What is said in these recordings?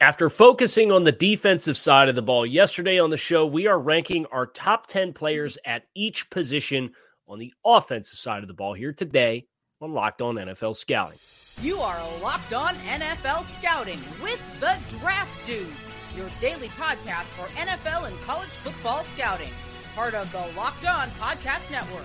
After focusing on the defensive side of the ball yesterday on the show, we are ranking our top 10 players at each position on the offensive side of the ball here today on Locked On NFL Scouting. You are Locked On NFL Scouting with the Draft Dudes, your daily podcast for NFL and college football scouting. Part of the Locked On Podcast Network,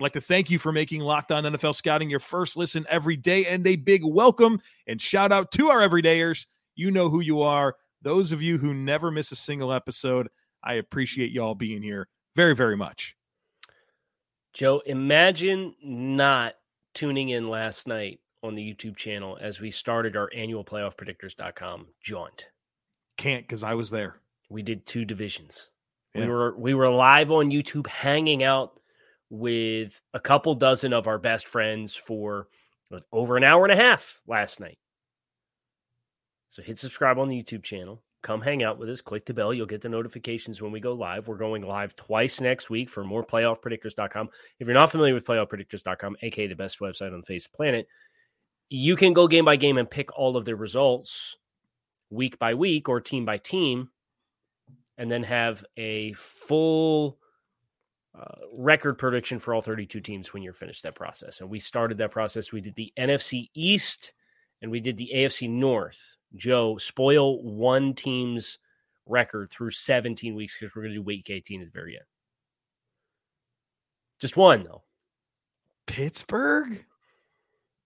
I'd like to thank you for making Locked On NFL Scouting your first listen every day and a big welcome and shout out to our everydayers. You know who you are. Those of you who never miss a single episode, I appreciate y'all being here very, very much. Joe, imagine not tuning in last night on the YouTube channel as we started our annual playoffpredictors.com jaunt. Can't because I was there. We did two divisions. Yeah. We were we were live on YouTube hanging out with a couple dozen of our best friends for over an hour and a half last night. So hit subscribe on the YouTube channel. Come hang out with us. Click the bell. You'll get the notifications when we go live. We're going live twice next week for more playoffpredictors.com. If you're not familiar with playoffpredictors.com, aka the best website on the face of the planet, you can go game by game and pick all of the results week by week or team by team and then have a full uh, record prediction for all 32 teams when you're finished that process. And we started that process. We did the NFC East and we did the AFC North. Joe, spoil one team's record through 17 weeks because we're going to do week 18 at the very end. Just one, though. Pittsburgh?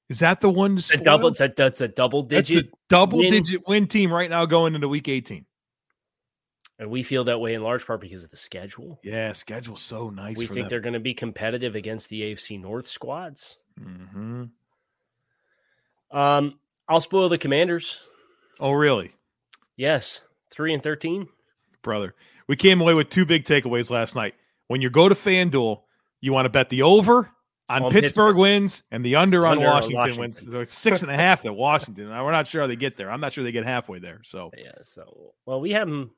Is that the one? It's a double. It's a, that's a double digit. A double win. digit win team right now going into week 18. And we feel that way in large part because of the schedule. Yeah, schedule's so nice. We think them. they're going to be competitive against the AFC North squads. Mm-hmm. Um, I'll spoil the Commanders. Oh, really? Yes, three and thirteen, brother. We came away with two big takeaways last night. When you go to FanDuel, you want to bet the over on, on Pittsburgh, Pittsburgh, wins and the under, under on Washington, Washington. wins. So it's six and a half at Washington. We're not sure how they get there. I'm not sure they get halfway there. So yeah. So well, we have them.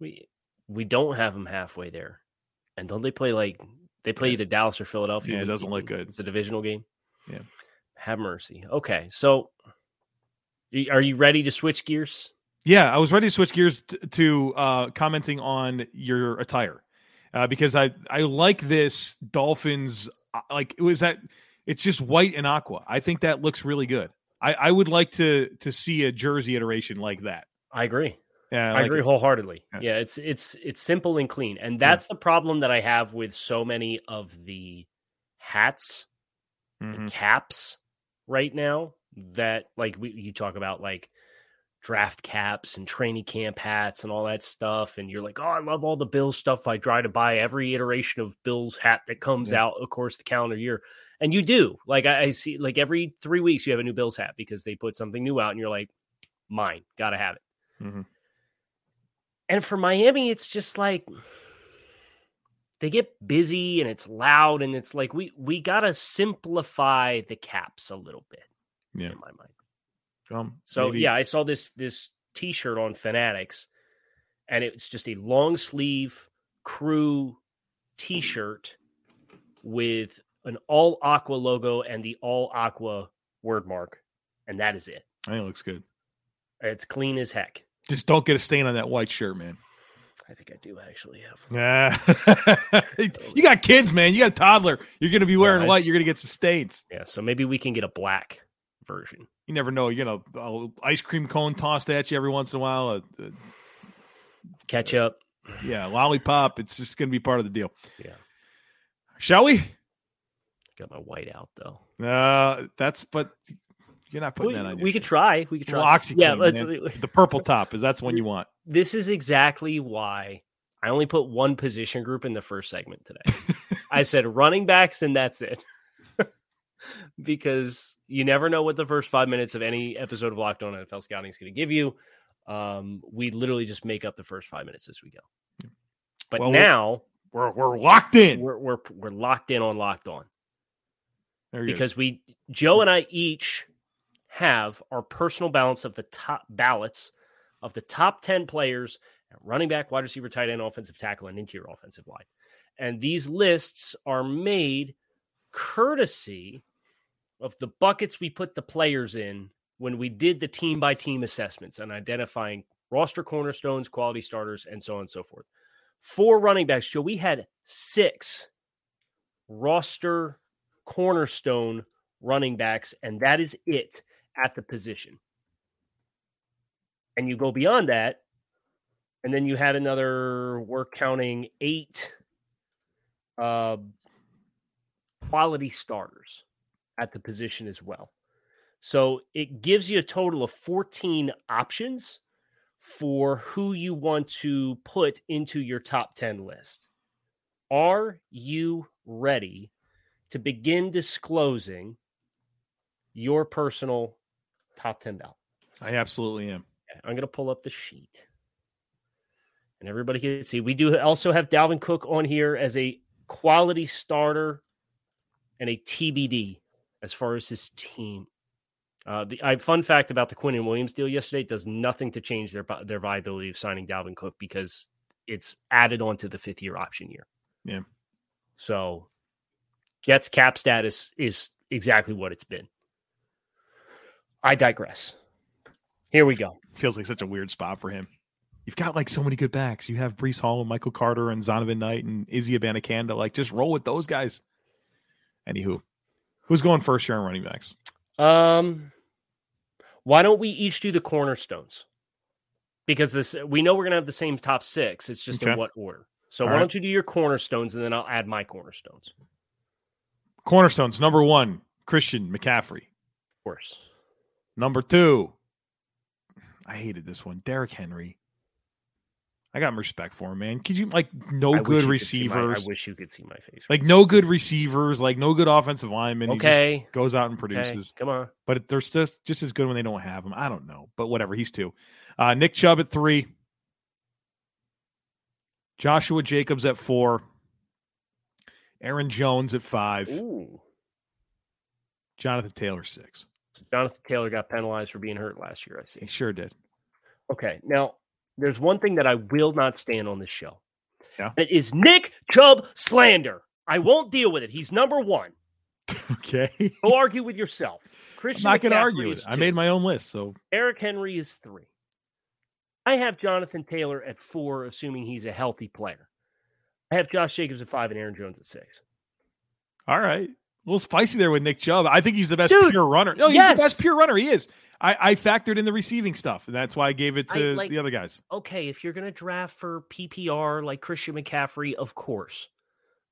We we don't have them halfway there, and don't they play like they play either Dallas or Philadelphia? Yeah, it doesn't look good. It's a divisional game. Yeah. Have mercy. Okay, so are you ready to switch gears? Yeah, I was ready to switch gears t- to uh, commenting on your attire uh, because I I like this Dolphins uh, like it was that it's just white and aqua. I think that looks really good. I, I would like to to see a jersey iteration like that. I agree. Yeah, I, I agree it. wholeheartedly. Yeah. yeah. it's it's it's simple and clean, and that's yeah. the problem that I have with so many of the hats, mm-hmm. the caps right now that like we, you talk about like draft caps and training camp hats and all that stuff and you're like oh i love all the bills stuff i try to buy every iteration of bills hat that comes yeah. out of course the calendar year and you do like I, I, see like every three weeks you have a new bills hat because they put something new out and you're like mine gotta have it mm-hmm. And for miami it's just like they get busy and it's loud and it's like we we gotta simplify the caps a little bit yeah. in my mind. Um, so maybe. yeah, I saw this this T-shirt on Fanatics, and it's just a long sleeve crew T-shirt with an all aqua logo and the all aqua word mark, and that is it. I think it looks good. It's clean as heck. Just don't get a stain on that white shirt, man. I think I do actually have. Yeah, you got kids, man. You got a toddler. You're going to be wearing yeah, white. You're going to get some stains. Yeah, so maybe we can get a black version. You never know. You know, a ice cream cone tossed at you every once in a while. A, a, Catch up. Yeah, lollipop. It's just going to be part of the deal. Yeah. Shall we? Got my white out though. Uh, that's but you're not putting We, that on. We could try. We could try. Well. OxiClean, yeah, let's. the purple top is that's one you want. This is exactly why I only put one position group in the first segment today. I said running backs, and that's it. because you never know what the first five minutes of any episode of Locked On NFL Scouting is going to give you. Um, we literally just make up the first five minutes as we go. But Well, we- now We're we're locked in. we're, we're we're locked in on Locked On because is. we Joe and I each have our personal balance of the top ballots of the top 10 players at running back, wide receiver, tight end, offensive tackle, and interior offensive line. And these lists are made courtesy of the buckets we put the players in when we did the team by team assessments and identifying roster cornerstones, quality starters, and so on and so forth. For running backs, Joe, we had six roster cornerstone running backs, and that is it at the position. And you go beyond that, and then you had another, we're counting eight uh, quality starters at the position as well. So it gives you a total of 14 options for who you want to put into your top 10 list. Are you ready to begin disclosing your personal top 10 ballot? I absolutely am. I'm going to pull up the sheet. And everybody can see. We do also have Dalvin Cook on here as a quality starter and a TBD as far as his team. Uh, the I, fun fact about the Quinnen Williams deal yesterday does nothing to change their their viability of signing Dalvin Cook because it's added on to the fifth year option year. Yeah. So Jets cap status is exactly what it's been. I digress. Here we go. Feels like such a weird spot for him. You've got like so many good backs. You have Breece Hall and Michael Carter and Zonovan Knight and Izzy Abanikanda. Like just roll with those guys. Anywho, who's going first here on running backs? Um, why don't we each do the cornerstones? Because this we know we're gonna have the same top six. It's just Okay. in what order. So All why right. don't you do your cornerstones and then I'll add my cornerstones. Cornerstones number one, Christian McCaffrey. Of course. Number two, I hated this one, Derrick Henry. I got respect for him, man. Could you like no I good see my- receivers? I wish you could see my face. like no good receivers, like no good offensive linemen. He just okay. goes out and Okay. produces. Come on. but they're just just as good when they don't have him. I don't know, but whatever. He's two. Uh, Nick Chubb at three. Joshua Jacobs at four. Aaron Jones at five. Ooh. Jonathan Taylor six. Jonathan Taylor got penalized for being hurt last year, I see. He sure did. Okay. Now, there's one thing that I will not stand on this show. Yeah. It is Nick Chubb slander. I won't deal with it. He's number one. Okay. Go argue with yourself. Christian I'm not going to argue. I made my own list, so Eric Henry is three. I have Jonathan Taylor at four, assuming he's a healthy player. I have Josh Jacobs at five and Aaron Jones at six. all right. A little spicy there with Nick Chubb. I think he's the best Dude, pure runner. No, he's yes. the best pure runner. He is. I, I factored in the receiving stuff, and that's why I gave it I to like- the other guys. Okay, if you're going to draft for PPR like Christian McCaffrey, of course.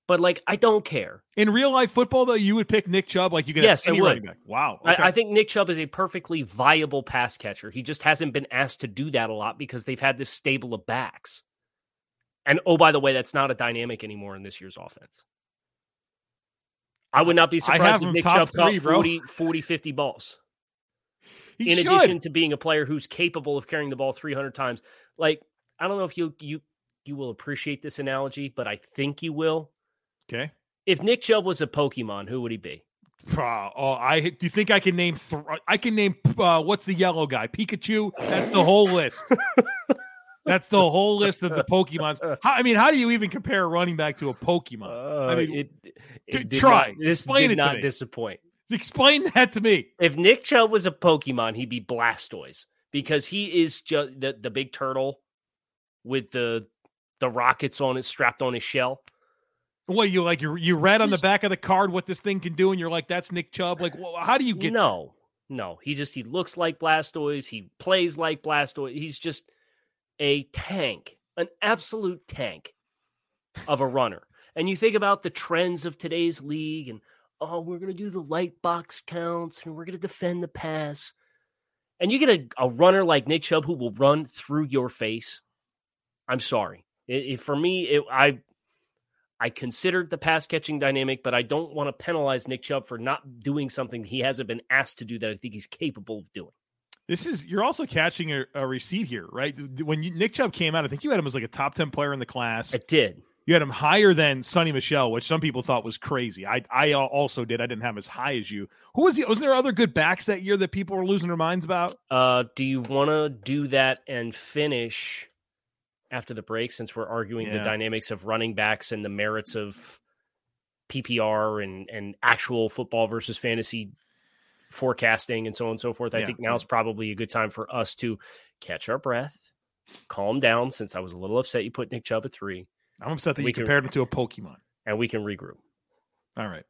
But like, I don't care. In real life football, though, you would pick Nick Chubb like you can Yes, I would. running back. Wow. Okay. I, I think Nick Chubb is a perfectly viable pass catcher. He just hasn't been asked to do that a lot because they've had this stable of backs. And oh, by the way, that's not a dynamic anymore in this year's offense. I would not be surprised if Nick Chubb caught three, bro. 40, 40, 50 balls. he in should. addition to being a player who's capable of carrying the ball 300 times. Like, I don't know if you you you will appreciate this analogy, but I think you will. okay. If Nick Chubb was a Pokemon, who would he be? Uh, oh, I do you think I can name? Th- I can name. Uh, what's the yellow guy? Pikachu. That's the whole list. That's the whole list of the Pokemons. How, I mean, how do you even compare a running back to a Pokemon? Uh, mean, it, it did try. not- this Explain did it to not me. disappoint. Explain that to me. If Nick Chubb was a Pokemon, he'd be Blastoise because he is just the, the big turtle with the the rockets on it strapped on his shell. What you like? You you read on the back of the card what this thing can do, and you're like, "That's Nick Chubb." Like, wh- how do you get? no, no. He just he looks like Blastoise. He plays like Blastoise. He's just a tank, an absolute tank of a runner. And you think about the trends of today's league and oh, we're going to do the light box counts and we're going to defend the pass. And you get a, a runner like Nick Chubb who will run through your face. I'm sorry. It, it, for me, it, I I considered the pass catching dynamic, but I don't want to penalize Nick Chubb for not doing something he hasn't been asked to do that I think he's capable of doing. This is you're also catching a, a receipt here, right? When you, Nick Chubb came out, I think you had him as like a top ten player in the class. I did. You had him higher than Sony Michel, which some people thought was crazy. I I also did. I didn't have him as high as you. Who was he? Wasn't there other good backs that year that people were losing their minds about? Uh, do you want to do that and finish after the break since we're arguing yeah. the dynamics of running backs and the merits of PPR and and actual football versus fantasy forecasting and so on and so forth. I yeah. think now is probably a good time for us to catch our breath, calm down since I was a little upset you put Nick Chubb at three I'm upset that we you compared him to a Pokemon. And we can regroup. All right.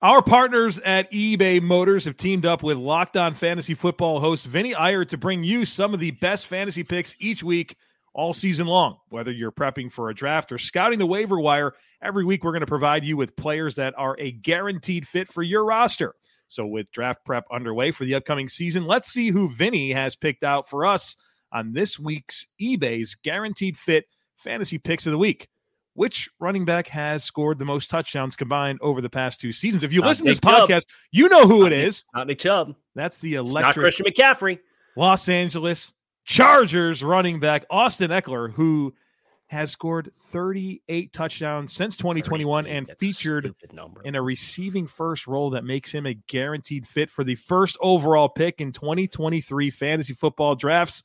Our partners at eBay Motors have teamed up with Locked On Fantasy Football host Vinny Iyer to bring you some of the best fantasy picks each week, all season long. Whether you're prepping for a draft or scouting the waiver wire, every week we're going to provide you with players that are a guaranteed fit for your roster. So, with draft prep underway for the upcoming season, let's see who Vinny has picked out for us on this week's eBay's Guaranteed Fit Fantasy Picks of the Week which running back has scored the most touchdowns combined over the past two seasons? If you not listen Nick to this Chubb. podcast, you know who not it is. Not Nick Chubb. That's the electric. not Christian McCaffrey. Los Angeles Chargers running back Austin Ekeler, who has scored 38 touchdowns since 2021 and featured in a receiving first role that makes him a guaranteed fit for the first overall pick in 2023 fantasy football drafts.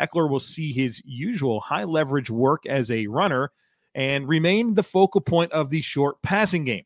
Ekeler will see his usual high leverage work as a runner and remain the focal point of the short passing game.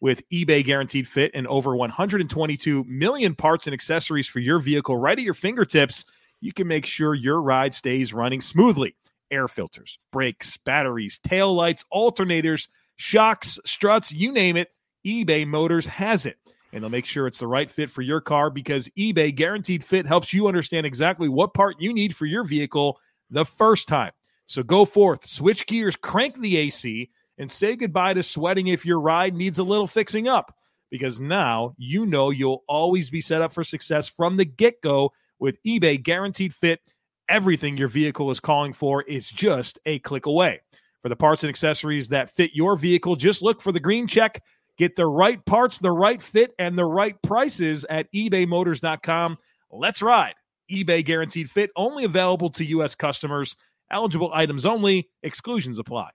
With eBay Guaranteed Fit and over 122 million parts and accessories for your vehicle right at your fingertips, you can make sure your ride stays running smoothly. Air filters, brakes, batteries, tail lights, alternators, shocks, struts, you name it, eBay Motors has it. And they'll make sure it's the right fit for your car because eBay Guaranteed Fit helps you understand exactly what part you need for your vehicle the first time. So go forth, switch gears, crank the AC, and say goodbye to sweating if your ride needs a little fixing up. Because now you know you'll always be set up for success from the get go with eBay Guaranteed Fit. Everything your vehicle is calling for is just a click away. For the parts and accessories that fit your vehicle, just look for the green check. Get the right parts, the right fit, and the right prices at ebaymotors.com. Let's ride. eBay Guaranteed Fit only available to U.S. customers. Eligible items only, exclusions apply.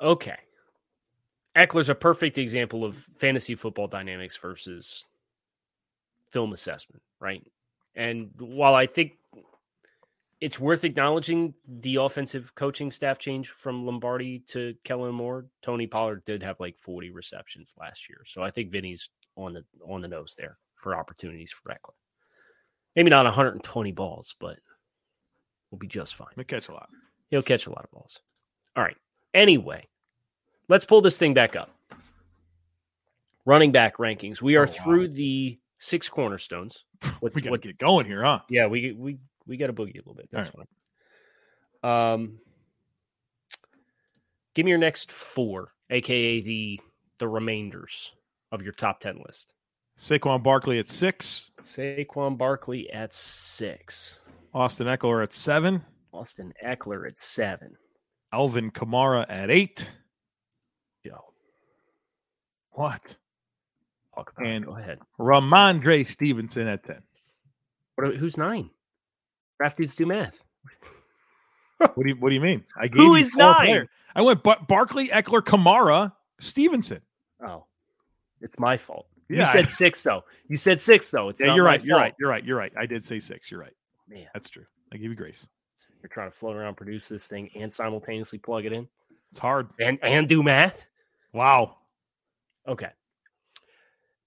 Okay. Ekeler's a perfect example of fantasy football dynamics versus film assessment, right? And while I think it's worth acknowledging the offensive coaching staff change from Lombardi to Kellen Moore, Tony Pollard did have like 40 receptions last year. So I think Vinny's on the on the nose there for opportunities for Ekeler. Maybe not 120 balls, but we'll be just fine. He'll catch a lot. He'll catch a lot of balls. All right. Anyway, let's pull this thing back up. Running back rankings. We are oh, through the six cornerstones. What, we got to get going here, huh? Yeah, we we we got to boogie a little bit. That's right. fine. Um, give me your next four, aka the the remainders of your top ten list. Saquon Barkley at six. Saquon Barkley at six. Austin Ekeler at seven. Austin Ekeler at seven. Alvin Kamara at eight. Joe. What? Talk about and it. Go ahead. Rhamondre Stevenson at 10. What, who's nine? Draft dudes do math. what do you What do you mean? I gave Who is nine? Player. I went but Barkley, Ekeler, Kamara, Stevenson. Oh, it's my fault. Yeah, you said I, six though. You said six though. It's yeah, you're right. You're right. You're right. You're right. I did say six. You're right. Man, that's true. I give you grace. You're trying to float around, produce this thing, and simultaneously plug it in. It's hard. And and do math. Wow. Okay.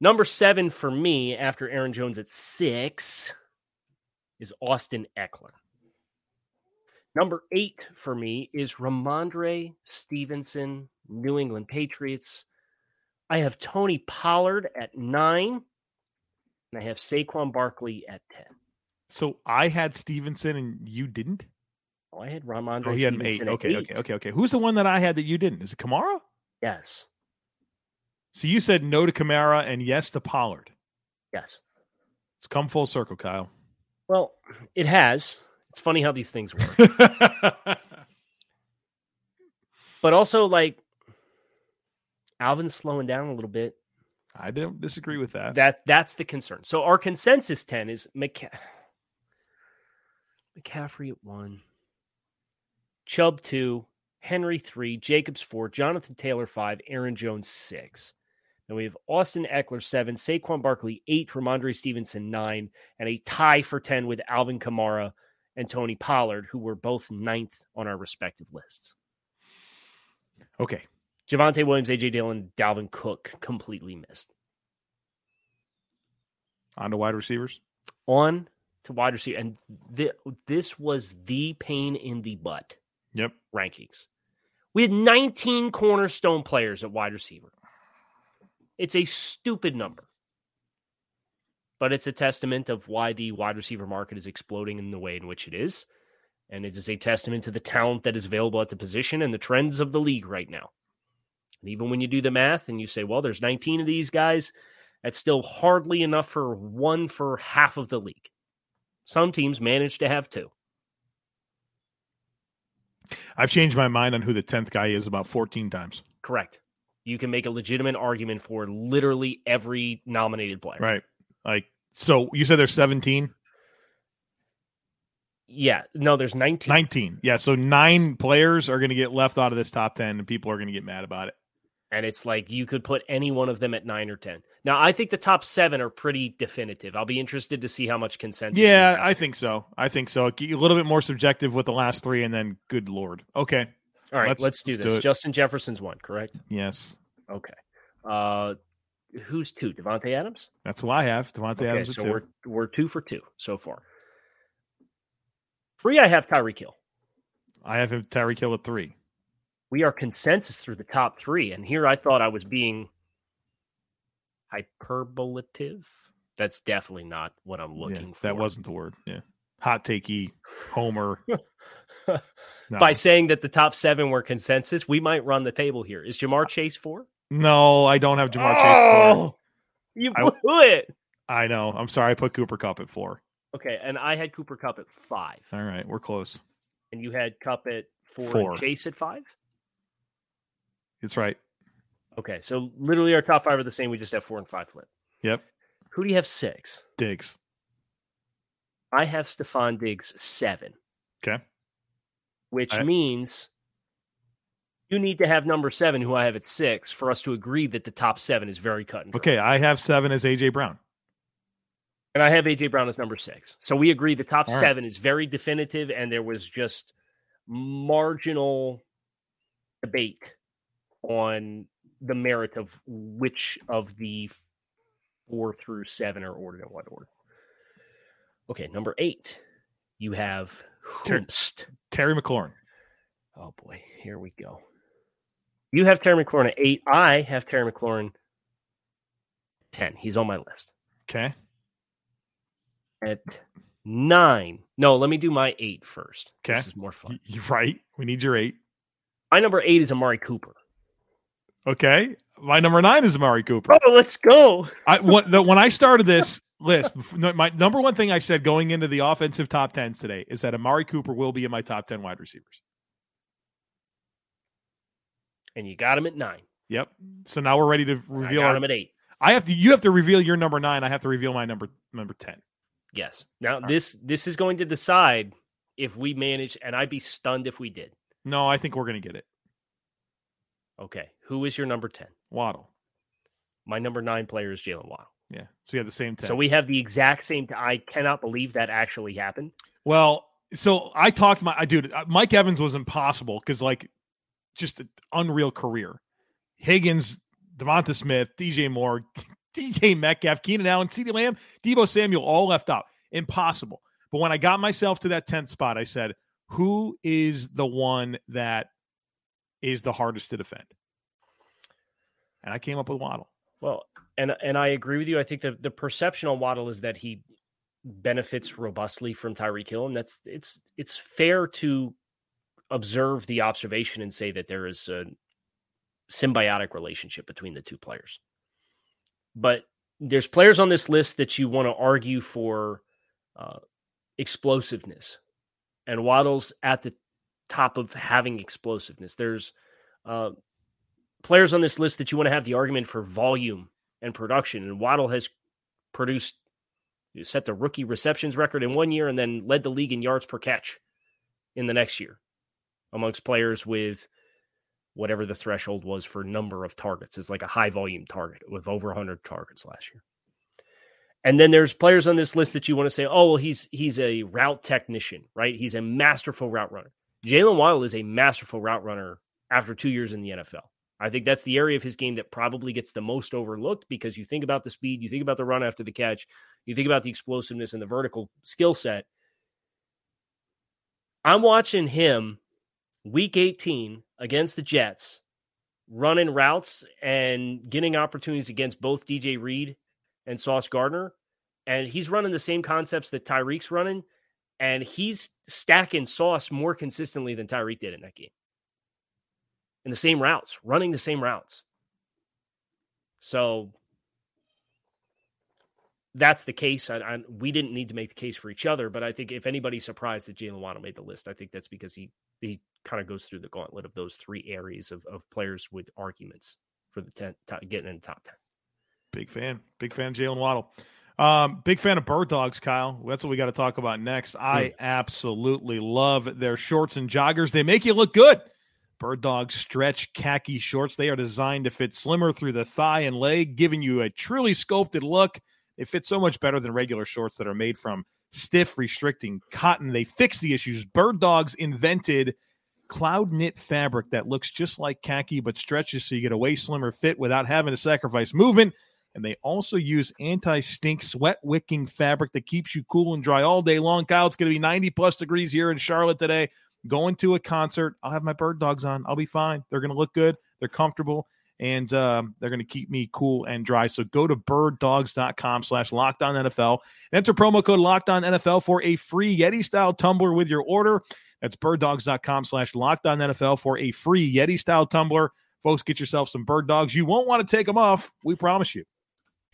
Number seven for me after Aaron Jones at six is Austin Ekeler. Number eight for me is Rhamondre Stevenson, New England Patriots. I have Tony Pollard at nine, and I have Saquon Barkley at 10. So I had Stevenson and you didn't? Oh, I had Rhamondre. oh, he had eight. Okay, eight. okay, okay, okay. Who's the one that I had that you didn't? Is it Kamara? Yes. So you said no to Kamara and yes to Pollard. Yes. It's come full circle, Kyle. Well, it has. It's funny how these things work. but also, like, Alvin's slowing down a little bit. I don't disagree with that. That that's the concern. So our consensus ten is McC- McCaffrey at one, Chubb two, Henry three, Jacobs four, Jonathan Taylor five, Aaron Jones six. Then we have Austin Ekeler, seven, Saquon Barkley eight, Rhamondre Stevenson nine, and a tie for ten with Alvin Kamara and Tony Pollard, who were both ninth on our respective lists. Okay. Javonte Williams, AJ Dillon, Dalvin Cook completely missed. On to wide receivers. On to wide receiver. And th- this was the pain in the butt Yep. rankings. We had 19 cornerstone players at wide receiver. It's a stupid number. But it's a testament of why the wide receiver market is exploding in the way in which it is. And it is a testament to the talent that is available at the position and the trends of the league right now. And even when you do the math and you say, well, there's 19 of these guys, that's still hardly enough for one for half of the league. Some teams manage to have two. I've changed my mind on who the 10th guy is about 14 times. Correct. You can make a legitimate argument for literally every nominated player. Right. Like, so you said there's 17? Yeah. No, there's 19. 19. Yeah. So nine players are going to get left out of this top 10 and people are going to get mad about it. And it's like you could put any one of them at nine or 10. Now, I think the top seven are pretty definitive. I'll be interested to see how much consensus. Yeah. I think so. I think so. A little bit more subjective with the last three, and then good lord. Okay. All right, let's- let's, do let's this. do. Justin Jefferson's one, correct? Yes. Okay. Uh who's two? Davante Adams? That's who I have. Davante okay, Adams so two. we're we're two for two so far. Three, I have Tyreek Hill. I have him Tyreek Hill at three. we are consensus through the top three. And here I thought I was being hyperbolative. That's definitely not what I'm looking Yeah, for. That wasn't the word. Yeah. Hot takey, Homer. No. By saying that the top seven were consensus, we might run the table here. Is Ja'Marr Chase four? no, I don't have Ja'Marr Chase four. oh, you I- blew it. I know. I'm sorry. I put Cooper Kupp at four. Okay, and I had Cooper Kupp at five, All right. We're close. and you had Kupp at four, Four. and Chase at five. It's right. Okay, so literally our top five are the same. We just have four and five flip. Yep. Who do you have six? Diggs. I have Stefon Diggs seven. Okay. Which I- means you need to have number seven, who I have at six, for us to agree that the top seven is very cut and dry. Okay. I have seven as AJ Brown. And I have AJ Brown as number six. So we agree the top All right. seven is very definitive, and there was just marginal debate on the merit of which of the four through seven are ordered in what order. Okay, number eight, you have Ter- Terry McLaurin. Oh boy, here we go. You have Terry McLaurin at eight. I have Terry McLaurin ten. He's on my list. Okay. At nine. No, let me do my eight first. Okay. This is more fun. You're right. We need your eight. My number eight is Amari Cooper. Okay. My number nine is Amari Cooper. Oh, let's go. I when I started this list, my number one thing I said going into the offensive top tens today is that Amari Cooper will be in my top ten wide receivers. And you got him at nine. Yep. So now we're ready to I reveal got our. him at eight. I have to. You have to reveal your number nine. I have to reveal my number number ten. Yes. Now this this is going to decide if we manage, and I'd be stunned if we did. No, I think we're gonna get it. Okay. Who is your number ten? Waddle. My number nine player is Jalen Waddle. Yeah. So you have the same ten. So we have the exact same. T- I cannot believe that actually happened. Well, so I talked my I dude, uh, Mike Evans was impossible because like just an unreal career. Higgins, Devonta Smith, DJ Moore, DJ Metcalf, Keenan Allen, CeeDee Lamb, Deebo Samuel, all left out. Impossible. But when I got myself to that 10th spot, I said, who is the one that is the hardest to defend? And I came up with Waddle. Well, and and I agree with you. I think the the perception on Waddle is that he benefits robustly from Tyreek Hill, and that's it's it's fair to observe the observation and say that there is a symbiotic relationship between the two players. But there's players on this list that you want to argue for uh, explosiveness, and Waddle's at the top of having explosiveness. There's uh, players on this list that you want to have the argument for volume and production, and Waddle has produced set the rookie receptions record in one year and then led the league in yards per catch in the next year amongst players with whatever the threshold was for number of targets. It's like a high volume target with over 100 targets last year. And then there's players on this list that you want to say, oh, well, he's he's a route technician, right? He's a masterful route runner. Jalen Waddle is a masterful route runner after two years in the NFL. I think that's the area of his game that probably gets the most overlooked because you think about the speed, you think about the run after the catch, you think about the explosiveness and the vertical skill set. I'm watching him week 18 against the Jets running routes and getting opportunities against both DJ Reed and Sauce Gardner. And he's running the same concepts that Tyreek's running. And he's stacking Sauce more consistently than Tyreek did in that game. In the same routes, running the same routes. So that's the case. I, I, we didn't need to make the case for each other, but I think if anybody's surprised that Jalen Waddle made the list, I think that's because he he kind of goes through the gauntlet of those three areas of, of players with arguments for the 10, top, getting in the top 10. Big fan. Big fan Jalen Waddle. Um, big fan of bird dogs, Kyle. That's what we got to talk about next. I absolutely love their shorts and joggers. They make you look good. Bird Dog stretch khaki shorts. They are designed to fit slimmer through the thigh and leg, giving you a truly sculpted look. They fit so much better than regular shorts that are made from stiff, restricting cotton. They fix the issues. Bird Dogs invented cloud knit fabric that looks just like khaki but stretches so you get a way slimmer fit without having to sacrifice movement. And they also use anti stink sweat wicking fabric that keeps you cool and dry all day long. Kyle, it's going to be 90 plus degrees here in Charlotte today. Going to a concert. I'll have my bird dogs on. I'll be fine. They're going to look good. They're comfortable and um, they're going to keep me cool and dry. So go to birddogs.com slash lockdown NFL. Enter promo code lockdown NFL for a free Yeti style tumbler with your order. That's birddogs.com slash lockdown NFL for a free Yeti style tumbler. Folks, get yourself some bird dogs. You won't want to take them off. We promise you.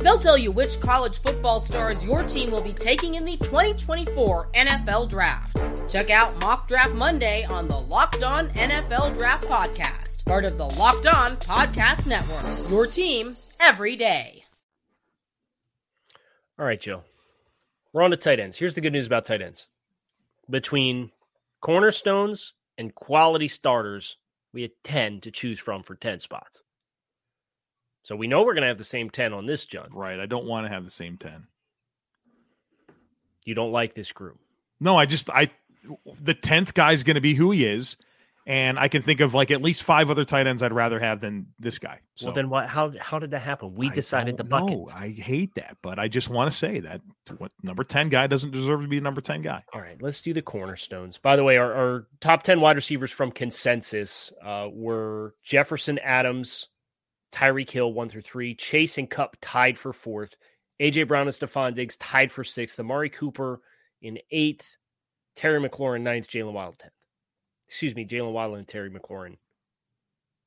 They'll tell you which college football stars your team will be taking in the 2024 NFL Draft. Check out Mock Draft Monday on the Locked On NFL Draft Podcast, part of the Locked On Podcast Network. Your team every day. All right, Joe. We're on to tight ends. Here's the good news about tight ends. Between cornerstones and quality starters, we had 10 to choose from for 10 spots. So we know we're going to have the same 10 on this, John. Right. I don't want to have the same 10. You don't like this group. No, I just, I, the 10th guy is going to be who he is. And I can think of like at least five other tight ends I'd rather have than this guy. So, well, then what? How how did that happen? We decided the buckets. I hate that, but I just want to say that what, number ten guy doesn't deserve to be a number ten guy. All right, let's do the cornerstones. By the way, our, our top ten wide receivers from consensus uh, were Jefferson, Adams, Tyreek Hill one through three, Chase and Kupp tied for fourth, AJ Brown and Stefon Diggs tied for sixth, Amari Cooper in eighth, Terry McLaurin ninth, Jalen Wild tenth excuse me, Jalen Waddle and Terry McLaurin.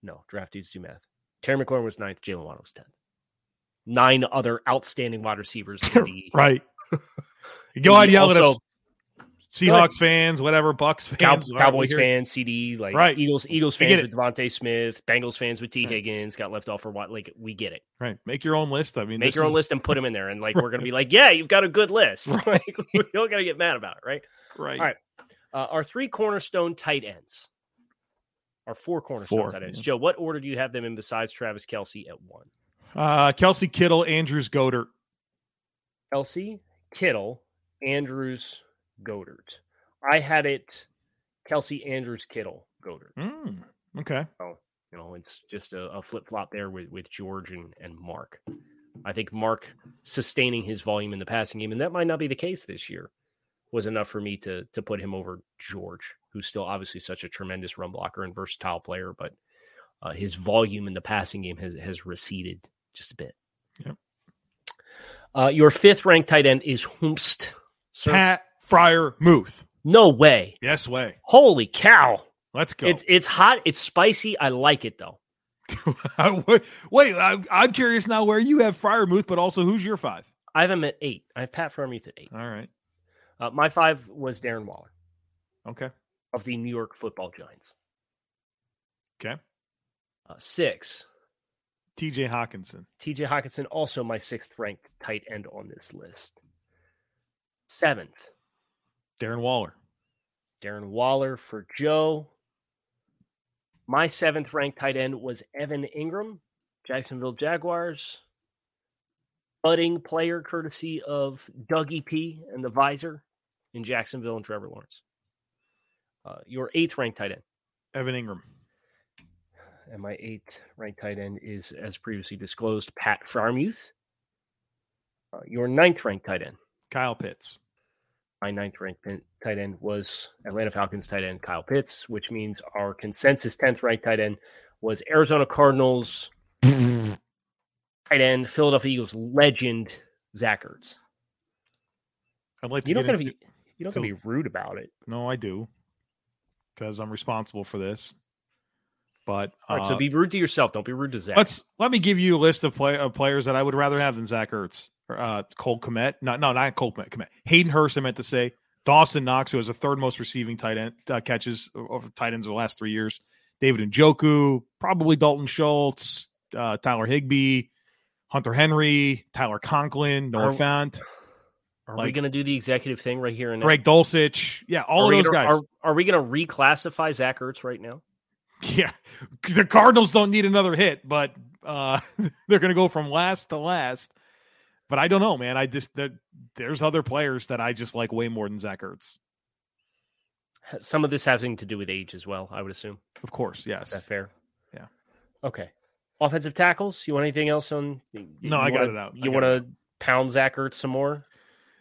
No, draft dudes do math. Terry McLaurin was ninth, Jalen Waddle was tenth. Nine other outstanding wide receivers. The, right. Go ahead, yell at us. Seahawks fans, whatever, Bucks fans, Cow- Cowboys fans, CeeDee, like right. Eagles, Eagles fans with DeVonta Smith, Bengals fans with Tee Higgins, got left off for what? Like we get it. Right. Make your own list. I mean, make your is... own list and put them in there, and like right. we're gonna be like, yeah, you've got a good list. Right. like, you don't gotta get mad about it, right? Right. All right. Uh, our three cornerstone tight ends. Our four cornerstone four, tight ends. Yeah. Joe, what order do you have them in besides Travis Kelce at one? Uh, Kelce Kittle, Andrews, Goedert. Kelce, Kittle, Andrews, Goedert. I had it Kelce Andrews, Kittle, Goedert. Mm, okay. So, you know, it's just a, a flip flop there with, with George and, and Mark. I think Mark sustaining his volume in the passing game, and that might not be the case this year was enough for me to to put him over George, who's still obviously such a tremendous run blocker and versatile player, but uh, his volume in the passing game has has receded just a bit. Yep. Uh, your fifth ranked tight end is Humst. Sir. Pat Fryer Muth. No way. Yes way. Holy cow. Let's go. It's it's hot. It's spicy. I like it though. Wait, I'm, I'm curious now where you have Freiermuth, but also who's your five? I have him at eight. I have Pat Freiermuth at eight. All right. Uh, my five was Darren Waller Okay. of the New York Football Giants. Okay. Uh, six, TJ Hockenson. T.J. Hockenson, also my sixth ranked tight end on this list. Seventh, Darren Waller. Darren Waller for Joe. My seventh ranked tight end was Evan Engram, Jacksonville Jaguars. Budding player courtesy of Dougie P and the visor in Jacksonville and Trevor Lawrence. Uh, your eighth ranked tight end. Evan Engram. And my eighth ranked tight end is, as previously disclosed, Pat Freiermuth. Uh, your ninth ranked tight end. Kyle Pitts. My ninth ranked tight end was Atlanta Falcons tight end Kyle Pitts, which means our consensus 10th ranked tight end was Arizona Cardinals tight end, Philadelphia Eagles legend, Zach Ertz. I'd like to You don't gotta into- be you don't gotta be rude about it. No, I do. Because I'm responsible for this. But right, so uh, be rude to yourself. Don't be rude to Zach. let's let me give you a list of, play, of players that I would rather have than Zach Ertz. Uh, Cole Kmet. No, no, not Cole Kmet. Kmet. Hayden Hurst, I meant to say. Dawson Knox, who has the third most receiving tight end uh, catches over tight ends of the last three years. David Njoku, probably Dalton Schultz, uh, Tyler Higbee, Hunter Henry, Tyler Conklin, Noah Are- Fant, are we gonna do the executive thing right here and now? Greg Dulcich. Yeah, all are of those gonna, guys. Are, are we gonna reclassify Zach Ertz right now? Yeah, the Cardinals don't need another hit, but uh, they're going to go from last to last. But I don't know, man. I just there, there's other players that I just like way more than Zach Ertz. Some of this having to do with age as well, I would assume. Of course, Is yes. that fair? Yeah. Okay. Offensive tackles. You want anything else on? No, I got wanna- it out. You want to pound Zach Ertz some more?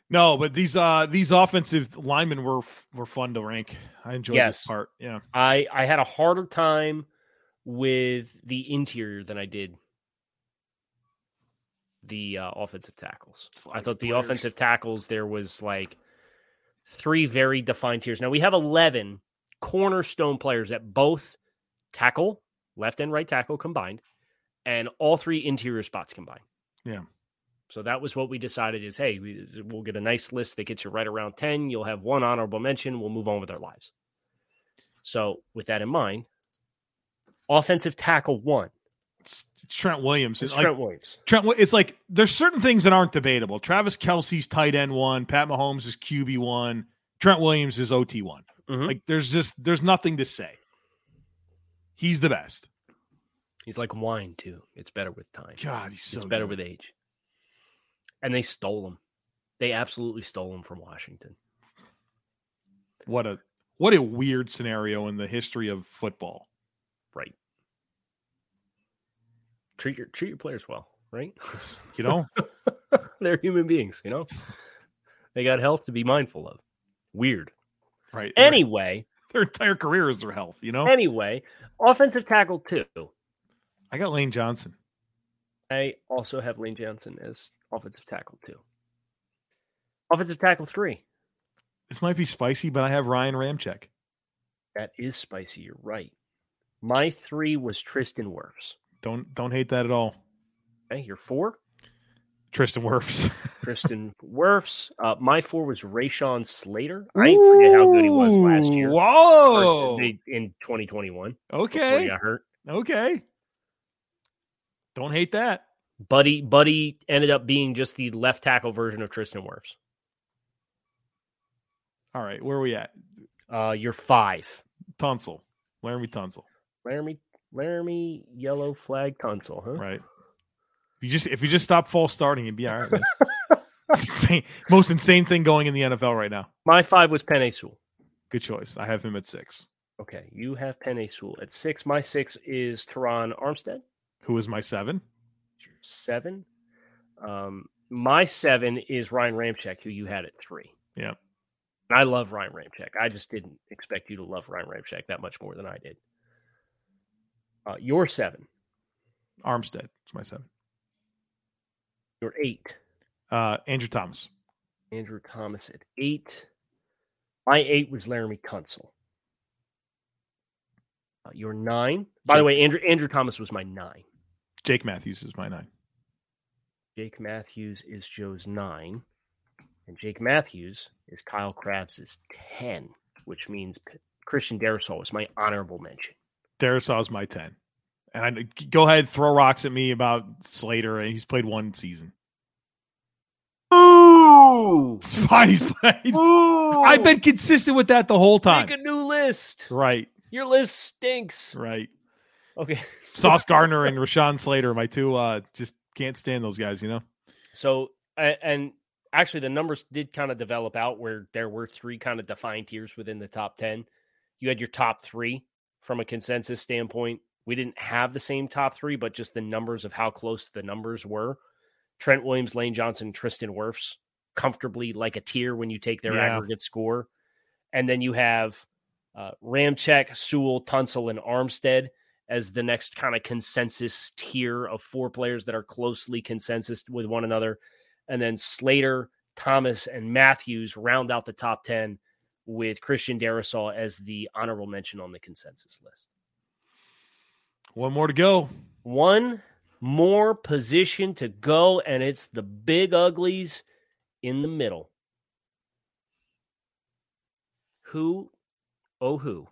No, but these uh these offensive linemen were were fun to rank. I enjoyed Yes. this part. Yeah, I I had a harder time with the interior than I did the uh, offensive tackles. Lot I thought the players. offensive tackles there was like three very defined tiers. Now we have eleven cornerstone players at both tackle, left and right tackle combined, and all three interior spots combined. Yeah. So that was what we decided is hey, we, we'll get a nice list that gets you right around 10. You'll have one honorable mention. We'll move on with our lives. So, with that in mind, offensive tackle one, Trent Williams. it's It's like, Trent Williams. Trent, it's like there's certain things that aren't debatable. Travis Kelce's tight end one, Pat Mahomes is QB one, Trent Williams is OT one. Mhm. Like there's just there's nothing to say. He's the best. He's like wine, too. It's better with time. God, he's so it's better good. with age. And they stole him. They absolutely stole him from Washington. What a what a weird scenario in the history of football. Right. Treat your treat your players well, right? You know, They're human beings, you know? They got health to be mindful of. Weird. right? Anyway, their entire career is their health. You know, anyway, offensive tackle two. I got Lane Johnson. I also have Lane Johnson as offensive tackle two. Offensive tackle three. This might be spicy, but I have Ryan Ramczyk. That is spicy. You're right. My three was Tristan Wirfs. Don't don't hate that at all. Okay, your four, Tristan Wirfs. Tristan Wirfs. Uh, my four was Rashawn Slater. I forget how good he was last year. Whoa. In 2021 before he Okay. got hurt. Okay. Don't hate that. Buddy, Buddy ended up being just the left tackle version of Tristan Wirfs. All right. Where are we at? Uh, you're five. Tunsil. Laremy Tunsil. Laremy, Laremy, yellow flag Tunsil, huh? Right. If you just if you just stop false starting, you'd be all right. Insane- Most insane thing going in the NFL right now. My five was Penei Sewell. Good choice. I have him at six. Okay, you have Penei Sewell at six. My six is Terron Armstead. Who is my seven? Seven. Um, my seven is Ryan Ramczyk, who you had at three. Yeah. I love Ryan Ramczyk. I just didn't expect you to love Ryan Ramczyk that much more than I did. Uh, your seven. Armstead. It's my seven. Your eight. Uh, Andrew Thomas. Andrew Thomas at eight. My eight was Laremy Tunsil. Uh, your nine. By the way, Andrew Andrew Thomas was my nine. Jake Matthews is my nine. Jake Matthews is Joe's nine, and Jake Matthews is Kyle Crabbs' ten, which means P- Christian Darrisaw was my honorable mention. Darrisaw's my 10. And I go ahead, throw rocks at me about Slater. and He's played one season. Ooh, It's fine. He's played. I've been consistent with that the whole time. make a new list. Right, Your list stinks. right. Okay, Sauce Gardner and Rashawn Slater, my two, uh, just can't stand those guys, you know? so and actually the numbers did kind of develop out where there were three kind of defined tiers within the top ten. You had your top three from a consensus standpoint. We didn't have the same top three, but just the numbers of how close the numbers were. Trent Williams, Lane Johnson, Tristan Wirfs comfortably like a tier when you take their Yeah. aggregate score. And then you have uh, Ramczyk, Sewell, Tunsil, and Armstead as the next kind of consensus tier of four players that are closely consensus with one another. And then Slater, Thomas, and Matthews round out the top 10 with Christian Darrisaw as the honorable mention on the consensus list. One more to go. One more position to go, and it's the big uglies in the middle. Who, oh, who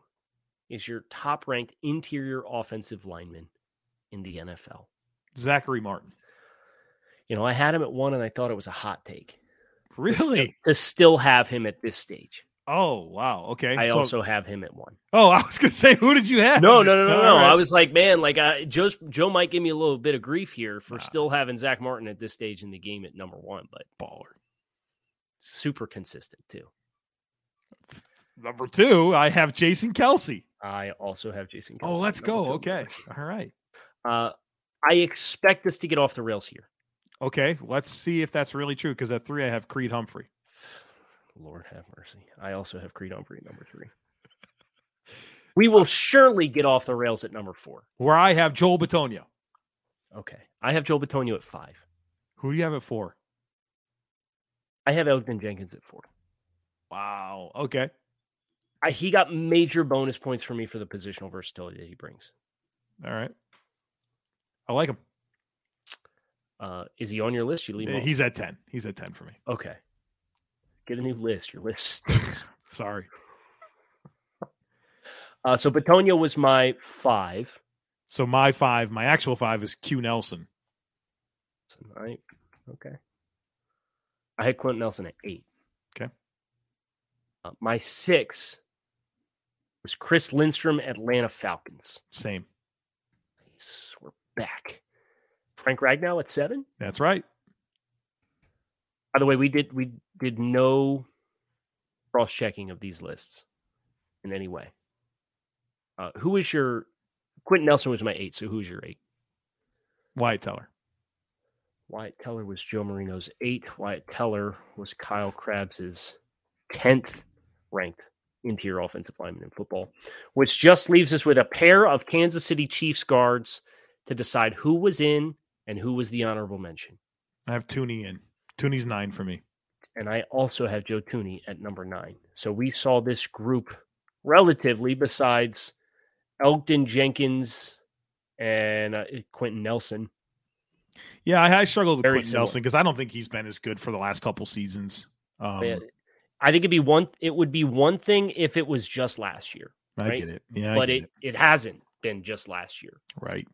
is your top ranked interior offensive lineman in the NFL? Zachary Martin. You know, I had him at one and I thought it was a hot take. to Really? sti- To still have him at this stage. Oh, wow. Okay. I So- also have him at one. oh, I was going to say, who did you have? No, no, no, no, All no. right. I was like, man, like uh, Joe's, Joe might give me a little bit of grief here for Nah. still having Zach Martin at this stage in the game at number one, but baller. super consistent too. Number two, I have Jason Kelce. I also have Jason. Kelce. Oh, let's go. two. Okay. All right. Uh, I expect us to get off the rails here. Okay. Let's see if that's really true. Because at three, I have Creed Humphrey. Lord have mercy. I also have Creed Humphrey at number three. We will surely get off the rails at number four. Where I have Joel Bitonio. Okay. I have Joel Bitonio at five. Who do you have at four? I have Elgton Jenkins at four. Wow. Okay. I, he got major bonus points for me for the positional versatility that he brings. All right. I like him. Uh, is he on your list? You leave him off. He's at 10. He's at 10 for me. okay. Get a new list. Your list stinks. Sorry. uh, so Bitonio was my five. So my five, my actual five is Q Nelson. Tonight. Okay. I had Quenton Nelson at eight. Okay. Uh, my six was Chris Lindstrom, Atlanta Falcons. Same. Nice. We're back. Frank Ragnow at seven. That's right. By the way, we did we did no cross checking of these lists in any way. Uh, who is your Quenton Nelson was my eight, so who's your eight? Wyatt Teller. Wyatt Teller was Joe Marino's eight. Wyatt Teller was Kyle Crabbs's tenth ranked interior offensive lineman in football, which just leaves us with a pair of Kansas City Chiefs guards to decide who was in and who was the honorable mention. I have Thuney in. Thuney's nine for me. And I also have Joe Thuney at number nine. So we saw this group relatively, besides Elgton Jenkins and uh, Quenton Nelson. Yeah, I, I struggled with Very Quenton similar. Nelson because I don't think he's been as good for the last couple seasons. Um, Yeah, I think it'd be one. It would be one thing if it was just last year, I get it. Yeah, but get it, it hasn't been just last year. Right.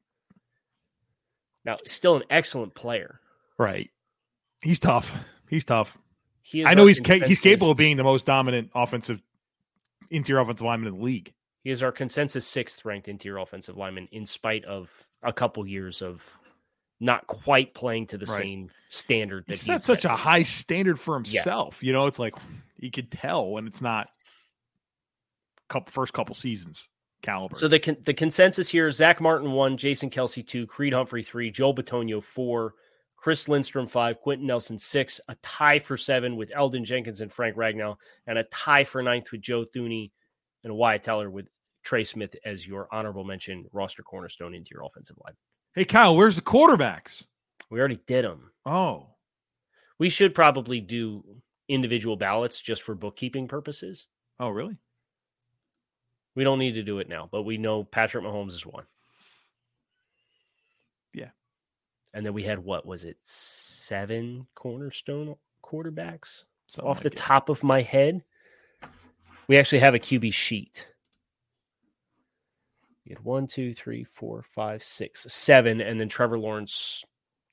Now, still an excellent player. Right. He's tough. He's tough. He I know he's ca- he's capable of being the most dominant offensive interior offensive lineman in the league. He is our consensus sixth ranked interior offensive lineman, in spite of a couple years of not quite playing to the Right. same standard that he set such set a high standard for Yeah. himself. You know, it's like you could tell when it's not couple first couple seasons caliber. So the con- the consensus here: Zach Martin one, Jason Kelce two, Creed Humphrey three, Joel Bitonio four, Chris Lindstrom five, Quenton Nelson six, a tie for seven with Elgton Jenkins and Frank Ragnow, and a tie for ninth with Joe Thuney and Wyatt Teller with Trey Smith as your honorable mention roster cornerstone into your offensive line. Hey, Kyle, where's the quarterbacks? We already did them. Oh, We should probably do individual ballots just for bookkeeping purposes. oh, really? We don't need to do it now, but we know Patrick Mahomes is one. Yeah. And then we had what was it? Seven cornerstone quarterbacks Something off the it. top of my head. We actually have a QB sheet. We had one, two, three, four, five, six, seven, and then Trevor Lawrence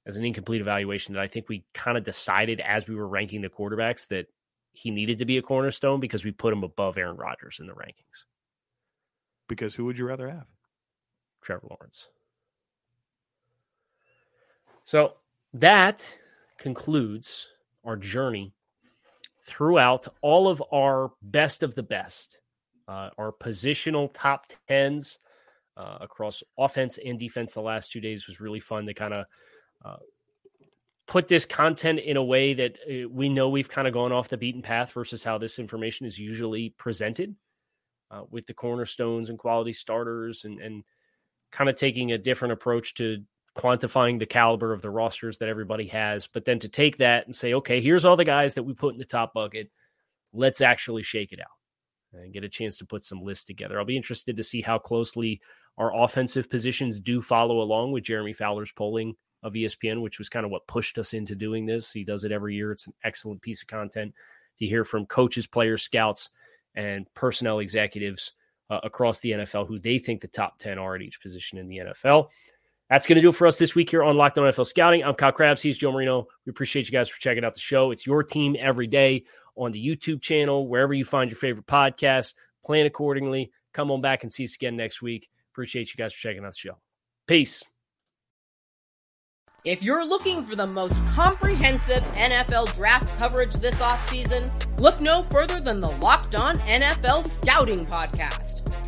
as an incomplete evaluation that I think we kind of decided as we were ranking the quarterbacks that he needed to be a cornerstone because we put him above Aaron Rodgers in the rankings. Because who would you rather have? Trevor Lawrence. So that concludes our journey throughout all of our best of the best, uh, our positional top tens uh, across offense and defense. The last two days was really fun to kind of uh, put this content in a way that uh, we know we've kind of gone off the beaten path versus how this information is usually presented uh, with the cornerstones and quality starters and, and kind of taking a different approach to quantifying the caliber of the rosters that everybody has. But then to take that and say, okay, here's all the guys that we put in the top bucket. Let's actually shake it out and get a chance to put some lists together. I'll be interested to see how closely our offensive positions do follow along with Jeremy Fowler's polling of ESPN, which was kind of what pushed us into doing this. He does it every year. It's an excellent piece of content to hear from coaches, players, scouts, and personnel executives uh, across the NFL who they think the top 10 are at each position in the NFL. That's going to do it for us this week here on Locked On NFL Scouting. I'm Kyle Crabbs. He's Joe Marino. We appreciate you guys for checking out the show. It's your team every day on the YouTube channel, wherever you find your favorite podcast. Plan accordingly. Come on back and see us again next week. Appreciate you guys for checking out the show. Peace. If you're looking for the most comprehensive NFL draft coverage this offseason, look no further than the Locked On NFL Scouting Podcast.